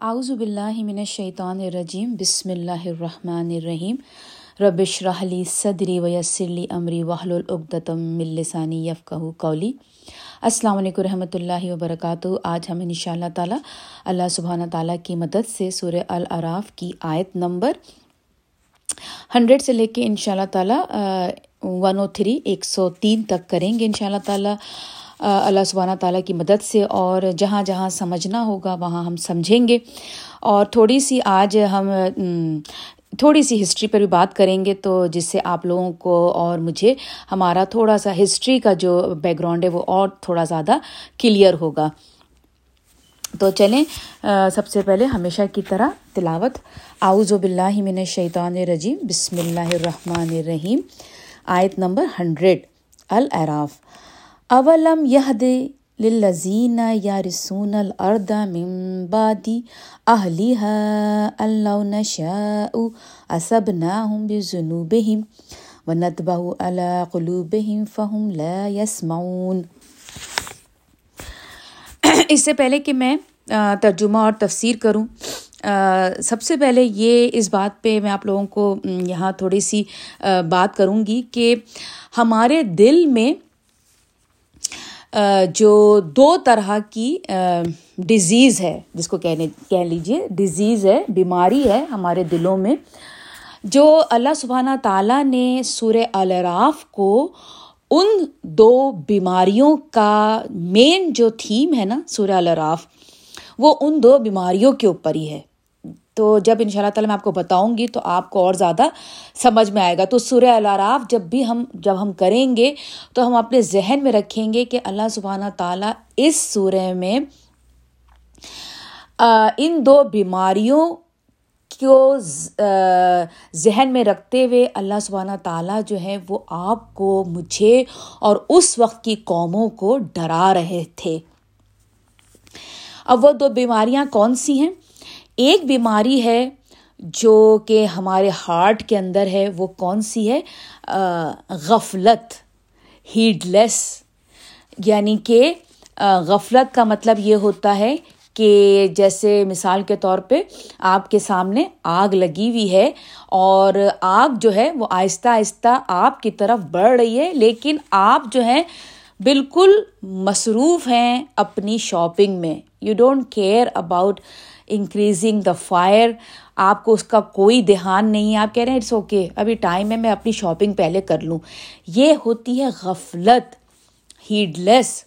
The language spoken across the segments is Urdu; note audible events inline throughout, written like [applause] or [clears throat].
اعوذ باللہ من الشیطان الرجیم، بسم اللہ الرحمن الرحیم. ربش رحلی صدری و لی امری وحل عقدۃ من لسانی کولی قولی. السلام علیکم رحمۃ اللہ وبرکاتہ. آج ہم ان شاء اللہ تعالیٰ اللہ سبحانہ تعالیٰ کی مدد سے سورہ العراف کی آیت نمبر ہنڈریڈ سے لے کے ان شاء اللہ تعالیٰ ون او تھری، ایک سو تین تک کریں گے ان شاء اللہ تعالیٰ. اللہ سبحانہ تعالیٰ کی مدد سے اور جہاں جہاں سمجھنا ہوگا وہاں ہم سمجھیں گے۔ اور تھوڑی سی آج ہم تھوڑی سی ہسٹری پر بھی بات کریں گے تو جس سے آپ لوگوں کو اور مجھے ہمارا تھوڑا سا ہسٹری کا جو بیک گراؤنڈ ہے وہ اور تھوڑا زیادہ کلیئر ہوگا۔ تو چلیں سب سے پہلے ہمیشہ کی طرح تلاوت۔ اعوذ باللہ من الشیطان الرجیم، بسم اللہ الرحمن الرحیم، آیت نمبر ہنڈریڈ الاعراف اولم یہ یہد للذین یارسون الارض من بعد اہلیها ان لو نشاء اصبناهم بذنوبهم ونتبع على قلوبهم فهم لا يسمعون۔ اس سے پہلے کہ میں ترجمہ اور تفسیر کروں سب سے پہلے یہ اس بات پہ میں آپ لوگوں کو یہاں تھوڑی سی بات کروں گی کہ ہمارے دل میں جو دو طرح کی ڈیزیز ہے، جس کو کہنے، کہہ لیجیے ڈیزیز ہے، بیماری ہے ہمارے دلوں میں، جو اللہ سبحانہ تعالیٰ نے سورہ الراف کو ان دو بیماریوں کا مین جو تھیم ہے نا سورہ الراف وہ ان دو بیماریوں کے اوپر ہی ہے۔ تو جب ان شاء اللہ تعالیٰ میں آپ کو بتاؤں گی تو آپ کو اور زیادہ سمجھ میں آئے گا۔ تو سورہ الاراف جب بھی ہم، جب ہم کریں گے تو ہم اپنے ذہن میں رکھیں گے کہ اللہ سبحانہ تعالیٰ اس سورہ میں ان دو بیماریوں کو ذہن میں رکھتے ہوئے اللہ سبحانہ تعالیٰ جو ہے وہ آپ کو، مجھے اور اس وقت کی قوموں کو ڈرا رہے تھے۔ اب وہ دو بیماریاں کون سی ہیں؟ ایک بیماری ہے جو کہ ہمارے ہارٹ کے اندر ہے، وہ کون سی ہے؟ غفلت ہیڈ لیس یعنی کہ غفلت کا مطلب یہ ہوتا ہے کہ جیسے مثال کے طور پہ آپ کے سامنے آگ لگی ہوئی ہے اور آگ جو ہے وہ آہستہ آہستہ آپ کی طرف بڑھ رہی ہے، لیکن آپ جو ہیں بالکل مصروف ہیں اپنی شاپنگ میں۔ You don't care about increasing the fire آپ کو اس کا کوئی دھیان نہیں ہے۔ آپ کہہ رہے ہیں اٹس اوکے ابھی ٹائم ہے، میں اپنی شاپنگ پہلے کر لوں۔ یہ ہوتی ہے غفلت ہیڈ لیس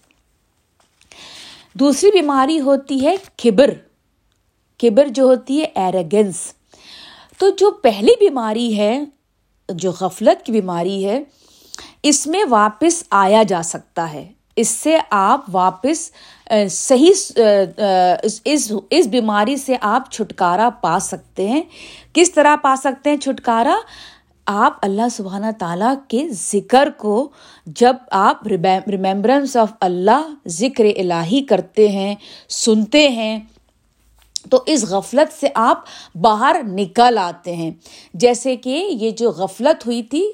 دوسری بیماری ہوتی ہے کبر کبر جو ہوتی ہے ایرگنس تو جو پہلی بیماری ہے، جو غفلت کی بیماری ہے، اس میں واپس آیا جا سکتا ہے۔ اس سے آپ واپس صحیح اس اس بیماری سے آپ چھٹکارا پا سکتے ہیں۔ کس طرح پا سکتے ہیں چھٹکارا؟ آپ اللہ سبحانہ تعالیٰ کے ذکر کو جب آپ ریمبرنس آف اللہ ذکر الہی کرتے ہیں، سنتے ہیں تو اس غفلت سے آپ باہر نکل آتے ہیں۔ جیسے کہ یہ جو غفلت ہوئی تھی،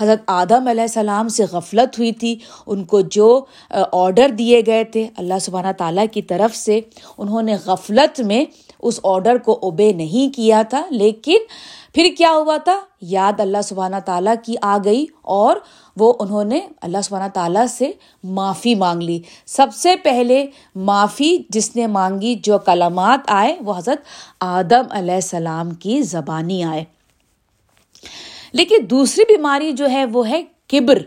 حضرت آدم علیہ السلام سے غفلت ہوئی تھی، ان کو جو آرڈر دیے گئے تھے اللہ سبحانہ تعالیٰ کی طرف سے، انہوں نے غفلت میں اس آرڈر کو اوبے نہیں کیا تھا، لیکن پھر کیا ہوا تھا؟ یاد اللہ سبحانہ تعالیٰ کی آ گئی اور وہ انہوں نے اللہ سبحانہ تعالیٰ سے معافی مانگ لی۔ سب سے پہلے معافی جس نے مانگی جو کلمات آئے وہ حضرت آدم علیہ السلام کی زبانی آئے۔ لیکن دوسری بیماری جو ہے وہ ہے کبر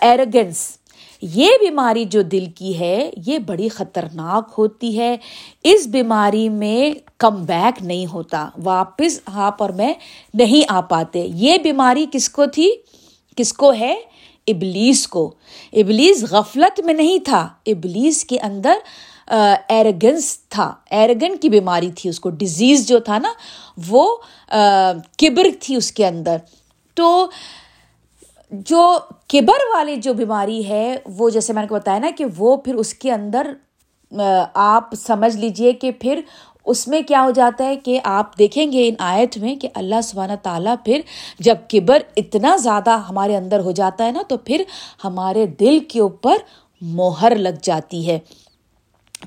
ایرگنس یہ بیماری جو دل کی ہے، یہ بڑی خطرناک ہوتی ہے۔ اس بیماری میں کم بیک نہیں ہوتا، واپس آپ اور میں نہیں آ پاتے۔ یہ بیماری کس کو تھی؟ کس کو ہے؟ ابلیس کو۔ ابلیس غفلت میں نہیں تھا، ابلیس کے اندر ایرگنس تھا۔ ایرگن کی بیماری تھی اس کو۔ ڈیزیز جو تھا نا، وہ کبر تھی اس کے اندر۔ تو جو کبر والی جو بیماری ہے، وہ جیسے میں نے کو بتایا نا کہ وہ پھر اس کے اندر آپ سمجھ لیجیے کہ پھر اس میں کیا ہو جاتا ہے کہ آپ دیکھیں گے ان آیت میں کہ اللہ سبحانہ تعالیٰ پھر جب کبر اتنا زیادہ ہمارے اندر ہو جاتا ہے نا، تو پھر ہمارے دل کے اوپر مہر لگ جاتی ہے۔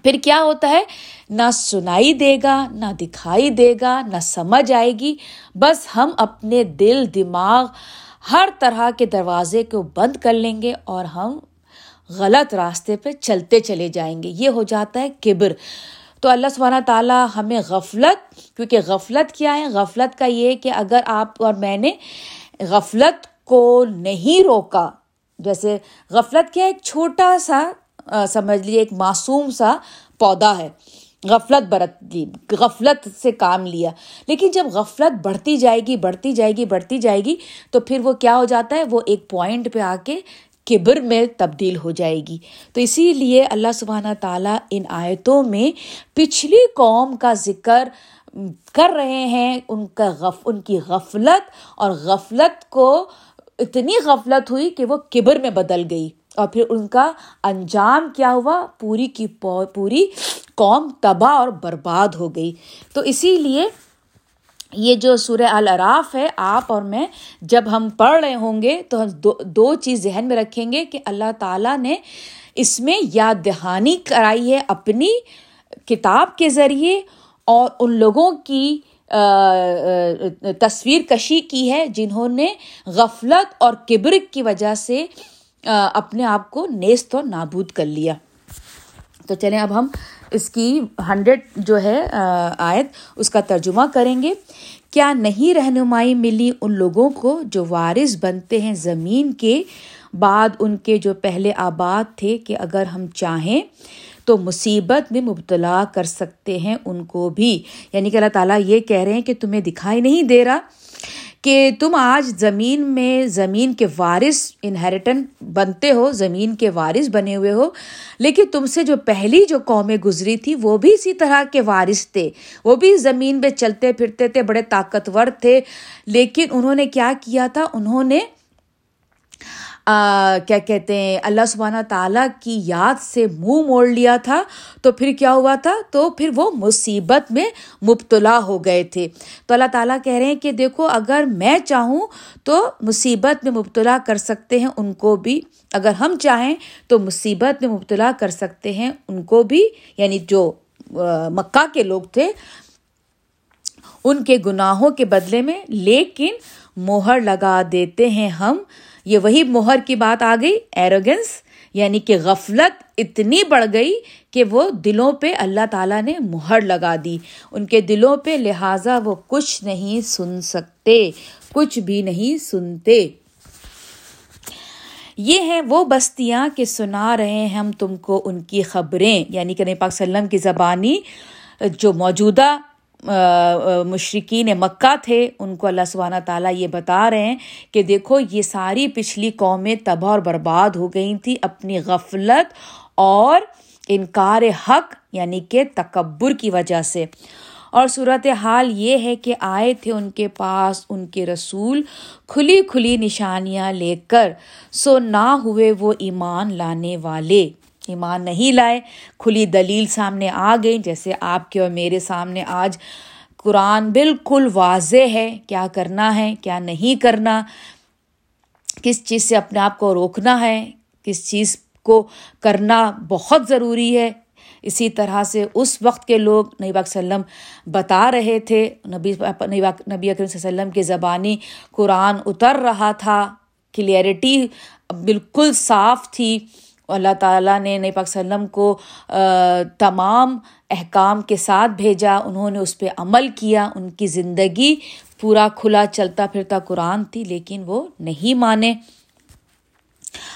پھر کیا ہوتا ہے؟ نہ سنائی دے گا، نہ دکھائی دے گا، نہ سمجھ آئے گی۔ بس ہم اپنے دل، دماغ ہر طرح کے دروازے کو بند کر لیں گے اور ہم غلط راستے پہ چلتے چلے جائیں گے۔ یہ ہو جاتا ہے کبر۔ تو اللہ سبحانہ تعالیٰ ہمیں غفلت، کیونکہ غفلت کیا ہے؟ غفلت کا یہ کہ اگر آپ اور میں نے غفلت کو نہیں روکا، جیسے غفلت کیا ایک چھوٹا سا سمجھ لیے ایک معصوم سا پودا ہے۔ غفلت برت لی غفلت سے کام لیا۔ لیکن جب غفلت بڑھتی جائے گی، بڑھتی جائے گی، بڑھتی جائے گی، تو پھر وہ کیا ہو جاتا ہے؟ وہ ایک پوائنٹ پہ آ کے کبر میں تبدیل ہو جائے گی۔ تو اسی لیے اللہ سبحانہ تعالیٰ ان آیتوں میں پچھلی قوم کا ذکر کر رہے ہیں۔ ان کا غف، ان کی غفلت اور غفلت کو، اتنی غفلت ہوئی کہ وہ کبر میں بدل گئی۔ اور پھر ان کا انجام کیا ہوا؟ پوری کی پوری قوم تباہ اور برباد ہو گئی۔ تو اسی لیے یہ جو سورہ العراف ہے، آپ اور میں جب ہم پڑھ رہے ہوں گے تو ہم دو دو چیز ذہن میں رکھیں گے کہ اللہ تعالیٰ نے اس میں یاد دہانی کرائی ہے اپنی کتاب کے ذریعے اور ان لوگوں کی تصویر کشی کی ہے جنہوں نے غفلت اور کبرک کی وجہ سے اپنے آپ کو نیست اور نابود کر لیا۔ تو چلیں، اب ہم اس کی ہنڈریڈ جو ہے آیت، اس کا ترجمہ کریں گے۔ کیا نہیں رہنمائی ملی ان لوگوں کو جو وارث بنتے ہیں زمین کے بعد ان کے جو پہلے آباد تھے کہ اگر ہم چاہیں تو مصیبت میں مبتلا کر سکتے ہیں ان کو بھی۔ یعنی کہ اللہ تعالیٰ یہ کہہ رہے ہیں کہ تمہیں دکھائی نہیں دے رہا۔ کہ تم آج زمین میں زمین کے وارث انہیریٹن بنتے ہو، زمین کے وارث بنے ہوئے ہو۔ لیکن تم سے جو پہلی جو قومیں گزری تھی، وہ بھی اسی طرح کے وارث تھے۔ وہ بھی زمین پہ چلتے پھرتے تھے، بڑے طاقتور تھے۔ لیکن انہوں نے کیا کیا تھا؟ انہوں نے کیا کہتے ہیں، اللہ سبحانہ تعالیٰ کی یاد سے منہ موڑ لیا تھا۔ تو پھر کیا ہوا تھا؟ تو پھر وہ مصیبت میں مبتلا ہو گئے تھے۔ تو اللہ تعالیٰ کہہ رہے ہیں کہ دیکھو، اگر میں چاہوں تو مصیبت میں مبتلا کر سکتے ہیں ان کو بھی۔ اگر ہم چاہیں تو مصیبت میں مبتلا کر سکتے ہیں ان کو بھی۔ یعنی جو مکہ کے لوگ تھے، ان کے گناہوں کے بدلے میں، لیکن موہر لگا دیتے ہیں ہم۔ یہ وہی مہر کی بات آ گئی ایروگنس یعنی کہ غفلت اتنی بڑھ گئی کہ وہ دلوں پہ اللہ تعالیٰ نے مہر لگا دی۔ ان کے دلوں پہ لہٰذا وہ کچھ نہیں سن سکتے، کچھ بھی نہیں سنتے۔ یہ ہیں وہ بستیاں کہ سنا رہے ہیں ہم تم کو ان کی خبریں یعنی کہ نبی پاک وسلم کی زبانی جو موجودہ مشرقین مکہ تھے، ان کو اللہ سبحانہ تعالیٰ یہ بتا رہے ہیں کہ دیکھو، یہ ساری پچھلی قومیں تباہ اور برباد ہو گئی تھیں اپنی غفلت اور انکار حق یعنی کہ تکبر کی وجہ سے۔ اور صورت حال یہ ہے کہ آئے تھے ان کے پاس ان کے رسول کھلی کھلی نشانیاں لے کر، سو نہ ہوئے وہ ایمان لانے والے۔ ایمان نہیں لائے، کھلی دلیل سامنے آ گئی، جیسے آپ کے اور میرے سامنے آج قرآن بالکل واضح ہے، کیا کرنا ہے، کیا نہیں کرنا، کس چیز سے اپنے آپ کو روکنا ہے، کس چیز کو کرنا بہت ضروری ہے۔ اسی طرح سے اس وقت کے لوگ نبی باک وسلم بتا رہے تھے، نبی نبی اکرم وسلم کی زبانی قرآن اتر رہا تھا، کلیئرٹی بالکل صاف تھی۔ اللہ تعالیٰ نے نئی پاک وسلم کو تمام احکام کے ساتھ بھیجا، انہوں نے اس پہ عمل کیا، ان کی زندگی پورا کھلا چلتا پھرتا قرآن تھی، لیکن وہ نہیں مانے۔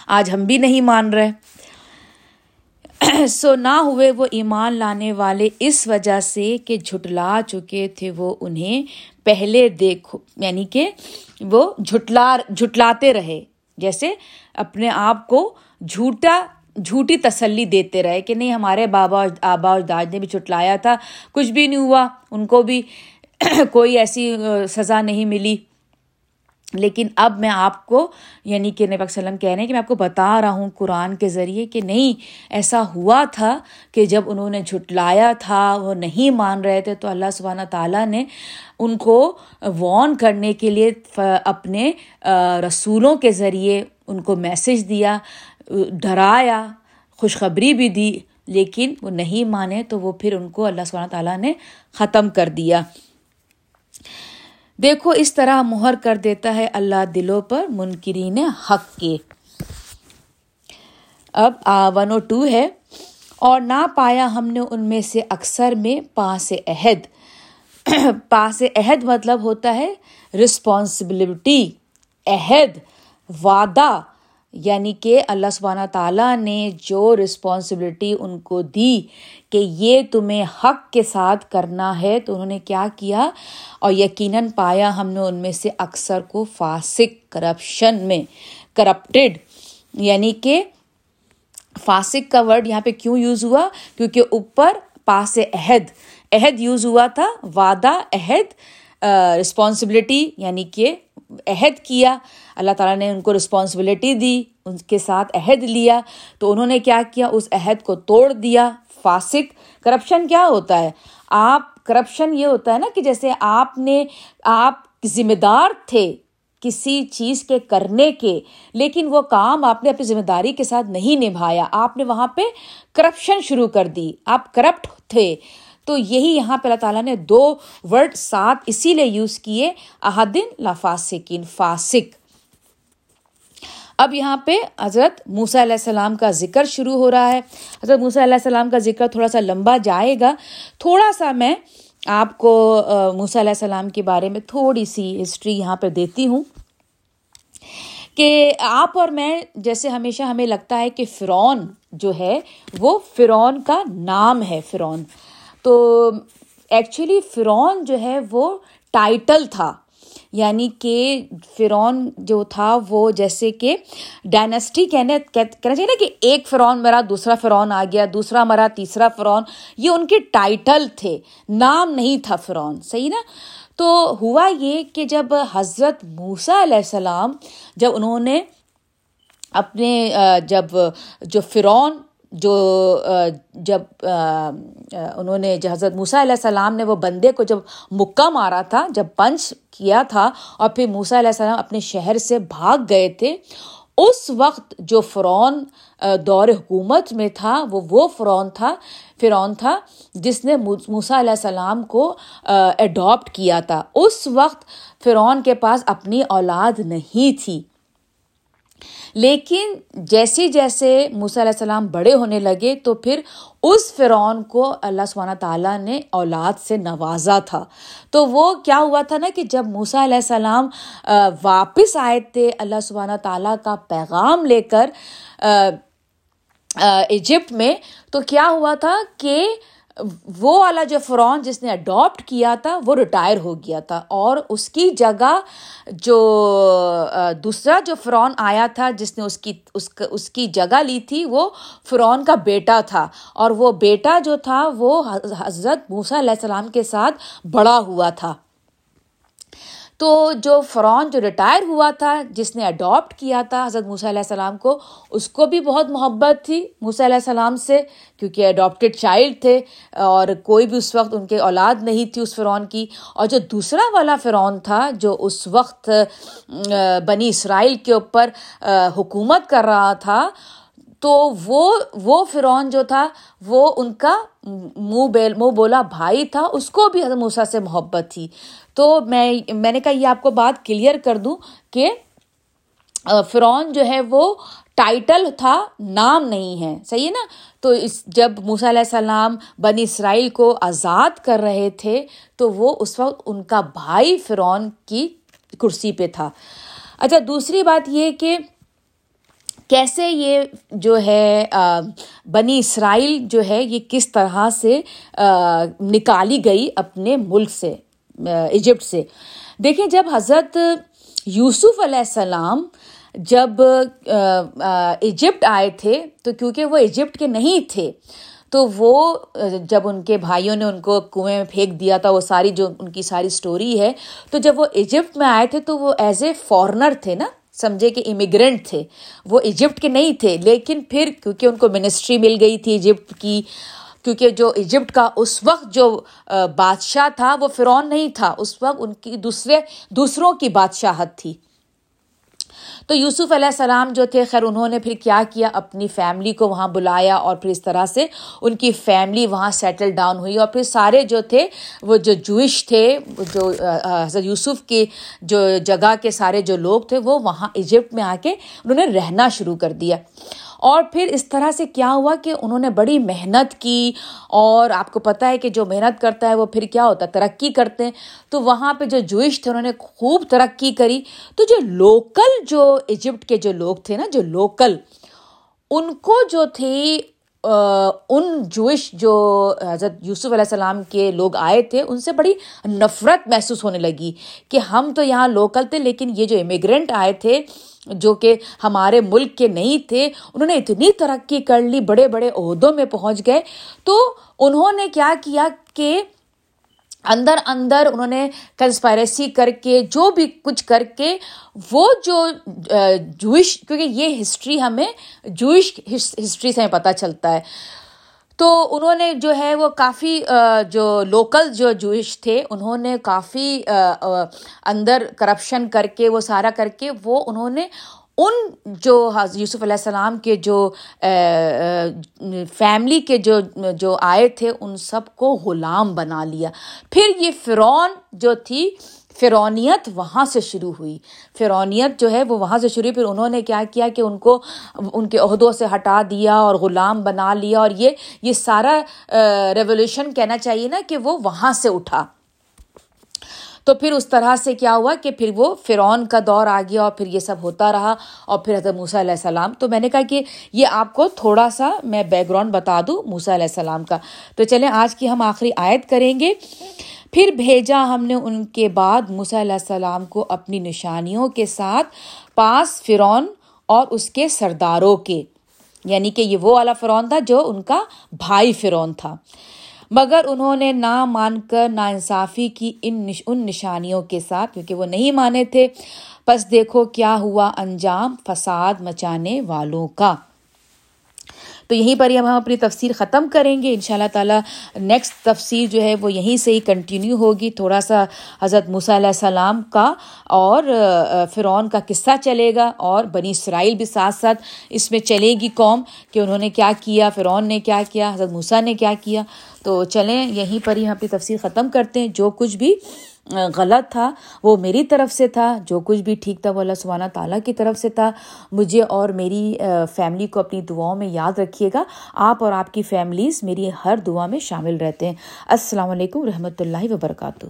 آج ہم بھی نہیں مان رہے۔ سو نہ ہوئے وہ ایمان لانے والے اس وجہ سے کہ جھٹلا چکے تھے وہ انہیں پہلے دیکھو یعنی کہ وہ جھٹلا، جھٹلاتے رہے۔ جیسے اپنے آپ کو جھوٹا جھوٹی تسلی دیتے رہے کہ نہیں ہمارے بابا آبا اور داج نے بھی چٹلایا تھا، کچھ بھی نہیں ہوا، ان کو بھی [clears throat] کوئی ایسی سزا نہیں ملی۔ لیکن اب میں آپ کو یعنی کہ نبی وسلم کہہ رہے ہیں کہ میں آپ کو بتا رہا ہوں قرآن کے ذریعے کہ نہیں، ایسا ہوا تھا کہ جب انہوں نے جھٹلایا تھا، وہ نہیں مان رہے تھے، تو اللہ سبحانہ تعالیٰ نے ان کو وارن کرنے کے لیے اپنے رسولوں کے ذریعے ان کو میسج دیا۔ ڈرایا، خوشخبری بھی دی، لیکن وہ نہیں مانے تو وہ پھر ان کو اللہ سبحانہ تعالیٰ نے ختم کر دیا۔ دیکھو اس طرح مہر کر دیتا ہے اللہ دلوں پر منکرین حق کے۔ اب ون او ٹو ہے۔ اور نہ پایا ہم نے ان میں سے اکثر میں پاس عہد۔ پاس عہد مطلب ہوتا ہے رسپانسبلٹی عہد، وعدہ۔ یعنی کہ اللہ سبحانہ تعالیٰ نے جو رسپانسبلٹی ان کو دی کہ یہ تمہیں حق کے ساتھ کرنا ہے، تو انہوں نے کیا کیا؟ اور یقیناً پایا ہم نے ان میں سے اکثر کو فاسق کرپشن میں کرپٹیڈ یعنی کہ فاسق کا ورڈ یہاں پہ کیوں یوز ہوا؟ کیونکہ اوپر پاس عہد عہد یوز ہوا تھا، وعدہ، عہد رسپانسبلٹی یعنی کہ عہد کیا، اللہ تعالیٰ نے ان کو رسپانسبلٹی دی، ان کے ساتھ عہد لیا، تو انہوں نے کیا کیا؟ اس عہد کو توڑ دیا، فاسق۔ کرپشن کیا ہوتا ہے؟ آپ کرپشن یہ ہوتا ہے نا کہ جیسے آپ نے، آپ ذمہ دار تھے کسی چیز کے کرنے کے، لیکن وہ کام آپ نے اپنی ذمہ داری کے ساتھ نہیں نبھایا۔ آپ نے وہاں پہ کرپشن شروع کر دی۔ آپ کرپٹ تھے۔ تو یہی یہاں پہ اللہ تعالیٰ نے دو ورڈ ساتھ اسی لیے یوز کیے، احدن لا فاسقین فاسق۔ اب یہاں پہ حضرت موسیٰ علیہ السلام کا ذکر شروع ہو رہا ہے۔ حضرت موسیٰ علیہ السلام کا ذکر تھوڑا سا لمبا جائے گا۔ تھوڑا سا میں آپ کو موسیٰ علیہ السلام کے بارے میں تھوڑی سی ہسٹری یہاں پہ دیتی ہوں کہ آپ اور میں، جیسے ہمیشہ ہمیں لگتا ہے کہ فرعون جو ہے، وہ فرعون کا نام ہے، فرعون۔ تو ایکچولی فرعون جو ہے وہ ٹائٹل تھا۔ یعنی کہ فرعون جو تھا وہ جیسے کہ ڈائنسٹی کہنے کہنا چاہیے نا کہ ایک فرعون مرا، دوسرا فرعون آ گیا، دوسرا مرا، تیسرا فرعون۔ یہ ان کے ٹائٹل تھے۔ نام نہیں تھا فرعون، صحیح نا؟ تو ہوا یہ کہ جب حضرت موسیٰ علیہ السلام، جب انہوں نے اپنے جب جو فرعون جو جب انہوں نے حضرت موسیٰ علیہ السلام نے وہ بندے کو جب مکہ مارا تھا، جب پنچ کیا تھا اور پھر موسیٰ علیہ السلام اپنے شہر سے بھاگ گئے تھے، اس وقت جو فرعون دور حکومت میں تھا، وہ وہ فرعون تھا فرعون تھا، جس نے موسیٰ علیہ السلام کو اڈاپٹ کیا تھا۔ اس وقت فرعون کے پاس اپنی اولاد نہیں تھی۔ لیکن جیسے جیسے موسیٰ علیہ السلام بڑے ہونے لگے تو پھر اس فرعون کو اللہ سبحانہ تعالیٰ نے اولاد سے نوازا تھا۔ تو وہ کیا ہوا تھا نا کہ جب موسیٰ علیہ السلام واپس آئے تھے اللہ سبحانہ تعالیٰ کا پیغام لے کر ایجپٹ میں، تو کیا ہوا تھا کہ وہ والا جو فرعون جس نے اڈاپٹ کیا تھا، وہ ریٹائر ہو گیا تھا۔ اور اس کی جگہ جو دوسرا جو فرعون آیا تھا، جس نے اس کی، اس اس کی جگہ لی تھی، وہ فرعون کا بیٹا تھا۔ اور وہ بیٹا جو تھا، وہ حضرت موسیٰ علیہ السلام کے ساتھ بڑا ہوا تھا۔ تو جو فرعون جو ریٹائر ہوا تھا، جس نے اڈاپٹ کیا تھا حضرت موسیٰ علیہ السلام کو، اس کو بھی بہت محبت تھی موسیٰ علیہ السلام سے، کیونکہ اڈاپٹیڈ چائلڈ تھے اور کوئی بھی اس وقت ان کے اولاد نہیں تھی اس فرعون کی۔ اور جو دوسرا والا فرعون تھا، جو اس وقت بنی اسرائیل کے اوپر حکومت کر رہا تھا تو وہ وہ فرعون جو تھا، وہ ان کا منہ بیل، منہ بولا بھائی تھا، اس کو بھی حضرت موسیٰ سے محبت تھی۔ تو میں میں نے کہا یہ آپ کو بات کلیئر کر دوں کہ فرعون جو ہے وہ ٹائٹل تھا، نام نہیں ہے۔ صحیح ہے نا؟ تو اس، جب موسیٰ علیہ السلام بنی اسرائیل کو آزاد کر رہے تھے، تو وہ اس وقت ان کا بھائی فرعون کی کرسی پہ تھا۔ اچھا دوسری بات یہ کہ کیسے یہ جو ہے بنی اسرائیل جو ہے، یہ کس طرح سے نکالی گئی اپنے ملک سے ایجپٹ سے۔ دیکھیں، جب حضرت یوسف علیہ السلام جب ایجپٹ آئے تھے، تو کیونکہ وہ ایجپٹ کے نہیں تھے، تو وہ جب ان کے بھائیوں نے ان کو کنویں میں پھینک دیا تھا، وہ ساری جو ان کی ساری اسٹوری ہے، تو جب وہ ایجپٹ میں آئے تھے، تو وہ ایز اے فارنر تھے نا۔ سمجھے کہ امیگرینٹ تھے۔ وہ ایجپٹ کے نہیں تھے، لیکن پھر کیونکہ ان کو منسٹری مل گئی تھی ایجپٹ کی، کیونکہ جو ایجپٹ کا اس وقت جو بادشاہ تھا، وہ فرعون نہیں تھا۔ اس وقت ان کی دوسرے، دوسروں کی بادشاہت تھی۔ تو یوسف علیہ السلام جو تھے، خیر انہوں نے پھر کیا کیا؟ اپنی فیملی کو وہاں بلایا اور پھر اس طرح سے ان کی فیملی وہاں سیٹل ڈاؤن ہوئی اور پھر سارے جو تھے، وہ جو جوئش تھے، جو حضرت یوسف کی جو جگہ کے سارے جو لوگ تھے، وہ وہاں ایجپٹ میں آ کے انہوں نے رہنا شروع کر دیا۔ اور پھر اس طرح سے کیا ہوا کہ انہوں نے بڑی محنت کی اور آپ کو پتہ ہے کہ جو محنت کرتا ہے وہ پھر کیا ہوتا ہے؟ ترقی کرتے ہیں۔ تو وہاں پہ جو جوئش تھے، انہوں نے خوب ترقی کری۔ تو جو لوکل جو ایجپٹ کے جو لوگ تھے نا، جو لوکل، ان کو جو تھی ان جوئش جو حضرت یوسف علیہ السلام کے لوگ آئے تھے، ان سے بڑی نفرت محسوس ہونے لگی کہ ہم تو یہاں لوکل تھے، لیکن یہ جو امیگرینٹ آئے تھے، جو کہ ہمارے ملک کے نہیں تھے، انہوں نے اتنی ترقی کر لی، بڑے بڑے عہدوں میں پہنچ گئے۔ تو انہوں نے کیا کیا کہ اندر اندر انہوں نے کنسپائریسی کر کے، جو بھی کچھ کر کے، وہ جو جوئش کیونکہ یہ ہسٹری ہمیں جوئش ہسٹری سے ہمیں پتہ چلتا ہے۔ تو انہوں نے جو ہے، وہ کافی جو لوکل جو جوئش تھے، انہوں نے کافی اندر کرپشن کر کے، وہ سارا کر کے، وہ انہوں نے ان جو یوسف علیہ السلام کے جو فیملی کے جو جو آئے تھے، ان سب کو غلام بنا لیا۔ پھر یہ فرعون جو تھی فرونیت وہاں سے شروع ہوئی۔ فرونیت جو ہے، وہ وہاں سے شروع پھر انہوں نے کیا کیا کہ ان کو، ان کے عہدوں سے ہٹا دیا اور غلام بنا لیا۔ اور یہ یہ سارا ریولیوشن کہنا چاہیے نا کہ وہ وہاں سے اٹھا۔ تو پھر اس طرح سے کیا ہوا کہ پھر وہ فرعون کا دور آ گیا اور پھر یہ سب ہوتا رہا اور پھر حضرت موسیٰ علیہ السلام، تو میں نے کہا کہ یہ آپ کو تھوڑا سا میں بیک گراؤنڈ بتا دوں موسیٰ علیہ السلام کا۔ تو چلیں آج کی ہم آخری آیت کریں گے۔ پھر بھیجا ہم نے ان کے بعد موسیٰ علیہ السلام کو اپنی نشانیوں کے ساتھ پاس فرعون اور اس کے سرداروں کے یعنی کہ یہ وہ والا فرعون تھا جو ان کا بھائی فرعون تھا۔ مگر انہوں نے نہ مان کر نا انصافی کی ان ان نشانیوں کے ساتھ، کیونکہ وہ نہیں مانے تھے۔ بس دیکھو کیا ہوا انجام فساد مچانے والوں کا۔ تو یہیں پر ہی ہم اپنی تفسیر ختم کریں گے۔ ان شاء اللہ تعالیٰ نیکسٹ تفسیر جو ہے وہ یہیں سے ہی کنٹینیو ہوگی۔ تھوڑا سا حضرت موسیٰ علیہ السلام کا اور فرعون کا قصہ چلے گا اور بنی اسرائیل بھی ساتھ ساتھ اس میں چلے گی قوم کہ انہوں نے کیا کیا، فرعون نے کیا کیا، حضرت موسیٰ نے کیا کیا۔ تو چلیں، یہیں پر ہی ہم اپنی تفسیر ختم کرتے ہیں۔ جو کچھ بھی غلط تھا، وہ میری طرف سے تھا، جو کچھ بھی ٹھیک تھا، وہ اللہ سبحانہ تعالیٰ کی طرف سے تھا۔ مجھے اور میری فیملی کو اپنی دعاؤں میں یاد رکھیے گا۔ آپ اور آپ کی فیملیز میری ہر دعا میں شامل رہتے ہیں۔ السلام علیکم رحمۃ اللہ وبرکاتہ۔